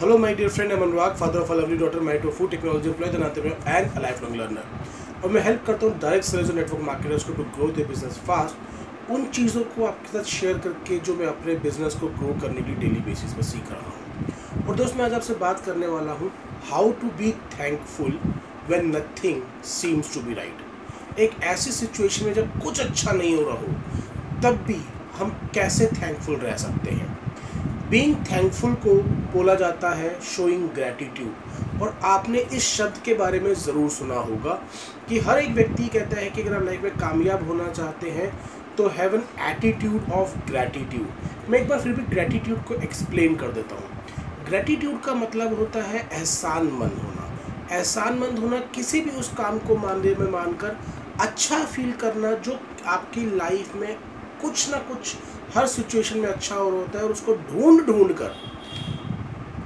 Hello, my dear friend. I'm Anurag, father of a lovely daughter, married to a food technology employee, an entrepreneur, and. और मैं help करता हूँ direct sellers और network marketers को to grow their business fast उन चीज़ों को आपके साथ शेयर करके जो मैं अपने बिज़नेस को ग्रो करने के डेली बेसिस पर सीख रहा हूँ और दोस्त मैं आज आपसे बात करने वाला हूँ how to be thankful when nothing seems to be right एक ऐसी सिचुएशन में जब कुछ अच्छा नहीं हो रहा हो तब भी हम कैसे थैंकफुल रह सकते हैं बीइंग थैंकफुल को बोला जाता है शोइंग ग्रैटिट्यूड और आपने इस शब्द के बारे में ज़रूर सुना होगा कि हर एक व्यक्ति कहता है कि अगर आप लाइफ में कामयाब होना चाहते हैं तो have an attitude of gratitude मैं एक बार फिर भी ग्रैटिट्यूड को एक्सप्लेन कर देता हूँ. ग्रैटिट्यूड का मतलब होता है एहसानमंद होना. एहसानमंद होना किसी भी उस काम को मानने में मानकर अच्छा फील करना जो आपकी लाइफ में कुछ ना कुछ हर सिचुएशन में अच्छा और होता है और उसको ढूंढ ढूंढ कर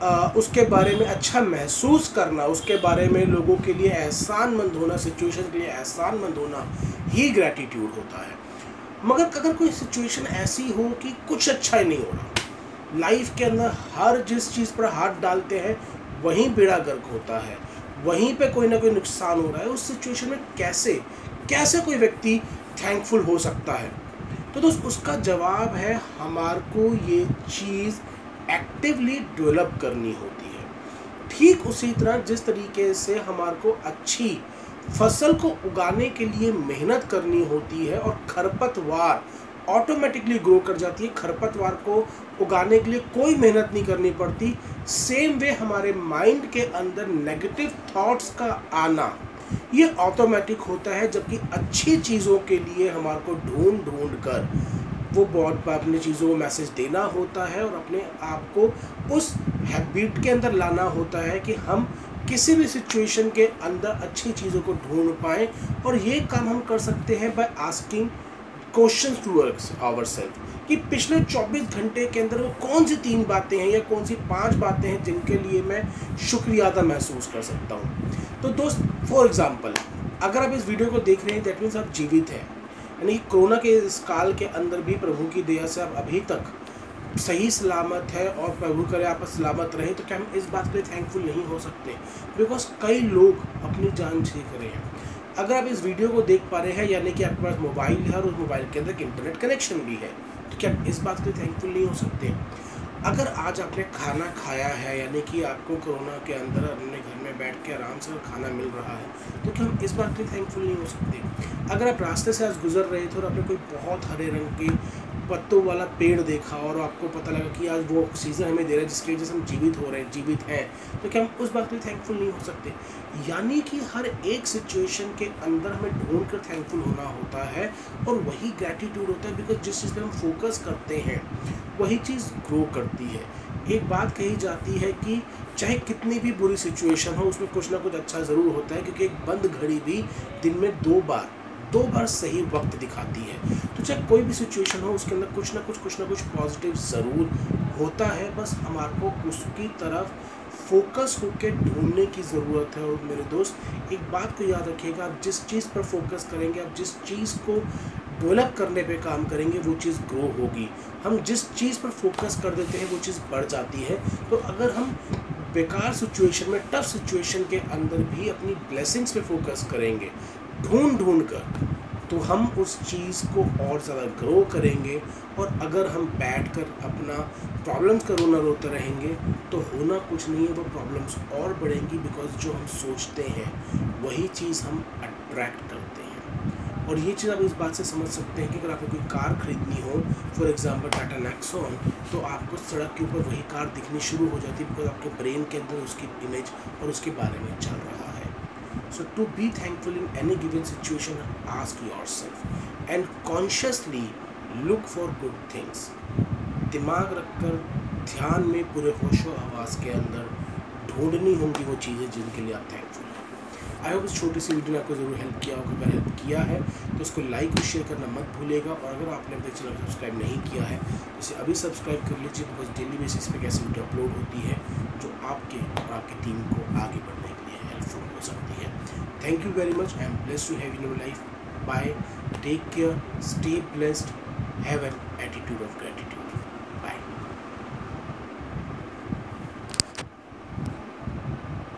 आ, उसके बारे में अच्छा महसूस करना उसके बारे में लोगों के लिए एहसानमंद होना सिचुएशन के लिए एहसानमंद होना ही ग्रैटिट्यूड होता है। मगर अगर कोई सिचुएशन ऐसी हो कि कुछ अच्छा ही नहीं हो रहा लाइफ के अंदर हर जिस चीज़ पर हाथ डालते हैं वहीं बेड़ा गर्क होता है वहीं पे कोई ना कोई नुकसान हो रहा है उस सिचुएशन में कैसे कैसे कोई व्यक्ति थैंकफुल हो सकता है? तो दोस्त, उसका जवाब है हमार को ये चीज़ एक्टिवली डेवलप करनी होती है। ठीक उसी तरह जिस तरीके से हमार को अच्छी फ़सल को उगाने के लिए मेहनत करनी होती है और खरपतवार ऑटोमेटिकली ग्रो कर जाती है, खरपतवार को उगाने के लिए कोई मेहनत नहीं करनी पड़ती। सेम वे हमारे माइंड के अंदर नेगेटिव थॉट्स का आना। ये ऑटोमेटिक होता है जबकि अच्छी चीज़ों के लिए हमारे को ढूंढ ढूंढ कर वो बहुत अपनी चीज़ों को मैसेज देना होता है और अपने आप को उस हैबिट के अंदर लाना होता है कि हम किसी भी सिचुएशन के अंदर अच्छी चीज़ों को ढूंढ पाएँ और ये काम हम कर सकते हैं by asking question to our self कि पिछले 24 घंटे के अंदर वो कौन सी तीन बातें हैं या कौन सी पाँच बातें हैं जिनके लिए मैं शुक्रिया अदा महसूस कर सकता हूँ। तो दोस्त फॉर एग्ज़ाम्पल अगर आप इस वीडियो को देख रहे हैं दैट मीन्स आप जीवित हैं। यानी कोरोना के इस काल के अंदर भी प्रभु की दया से आप अभी तक सही सलामत है और प्रभु करे आप सलामत रहे तो क्या हम इस बात के लिए थैंकफुल नहीं हो सकते? बिकॉज़ कई लोग अपनी जान सीख रहे हैं। अगर आप इस वीडियो को देख पा रहे हैं, यानी कि आपके पास मोबाइल है और उस मोबाइल के अंदर इंटरनेट कनेक्शन भी है तो क्या इस बात के लिए थैंकफुल नहीं हो सकते? अगर आज आपने खाना खाया है, यानी कि आपको कोरोना के अंदर घर में बैठ के आराम से खाना मिल रहा है तो क्या हम इस बात के लिए थैंकफुल नहीं हो सकते? अगर आप रास्ते से आज गुजर रहे थे और आपने कोई बहुत हरे रंग के पत्तों वाला पेड़ देखा और आपको पता लगा कि आज वो ऑक्सीजन हमें दे रहा है जिसकी वजह से हम जीवित हो रहे हैं, जीवित हैं तो क्या हम उस बात के लिए थैंकफुल नहीं हो सकते? यानी कि हर एक सिचुएशन के अंदर हमें ढूंढ कर थैंकफुल होना होता है और वही ग्रैटिट्यूड होता है बिकॉज़ जिस चीज़ पर हम फोकस करते हैं, वही चीज़ ग्रो करती है। एक बात कही जाती है कि चाहे कितनी भी बुरी सिचुएशन हो, उसमें कुछ ना कुछ अच्छा ज़रूर होता है, क्योंकि एक बंद घड़ी भी दिन में दो बार दो बार सही वक्त दिखाती है। तो चाहे कोई भी सिचुएशन हो, उसके अंदर कुछ ना कुछ कुछ ना कुछ पॉजिटिव ज़रूर होता है, बस हमारे को उसकी तरफ़ फोकस होकर ढूँढने की ज़रूरत है। और मेरे दोस्त, एक बात को याद रखिएगा, आप जिस चीज़ पर फोकस करेंगे, आप जिस चीज़ को डेवलप करने पे काम करेंगे, वो चीज़ ग्रो होगी। हम जिस चीज़ पर फोकस कर देते हैं, वो चीज़ बढ़ जाती है। तो अगर हम बेकार सिचुएशन में टफ सिचुएशन के अंदर भी अपनी ब्लेसिंग्स पे फोकस करेंगे ढूंढ ढूंढ कर तो हम उस चीज़ को और ज़्यादा ग्रो करेंगे और अगर हम बैठ कर अपना प्रॉब्लम्स का रोना रोते रहेंगे तो होना कुछ नहीं है, वो प्रॉब्लम्स और बढ़ेंगी बिकॉज़ जो हम सोचते हैं, वही चीज़ हम अट्रैक्ट करते हैं। और ये चीज़ आप इस बात से समझ सकते हैं कि अगर आपको कोई कार खरीदनी हो फॉर एग्जांपल टाटा नेक्सॉन तो आपको सड़क के ऊपर वही कार दिखनी शुरू हो जाती है बिकॉज़ आपके ब्रेन के अंदर उसकी इमेज और उसके बारे में चल रहा है। To be thankful in any given situation ask yourself and consciously look for good things दिमाग रखकर ध्यान में पूरे होशो आवाज़ के अंदर ढूंढनी होंगी वो चीज़ें जिनके लिए आप थैंकफुल आई होप इस छोटी सी वीडियो ने आपको ज़रूर हेल्प किया होगा। अगर हेल्प किया है तो उसको लाइक और शेयर करना मत भूलेगा और अगर आपने अपने चैनल सब्सक्राइब नहीं किया है तो इसे अभी सब्सक्राइब कर लीजिए बिकॉज़ डेली बेसिस पे कैसी वीडियो अपलोड होती है, जो आपके और आपकी टीम को आगे बढ़ने के लिए हेल्पफुल हो सकती है। Thank you very much I am bless to have in your life bye take care stay blessed have an attitude of gratitude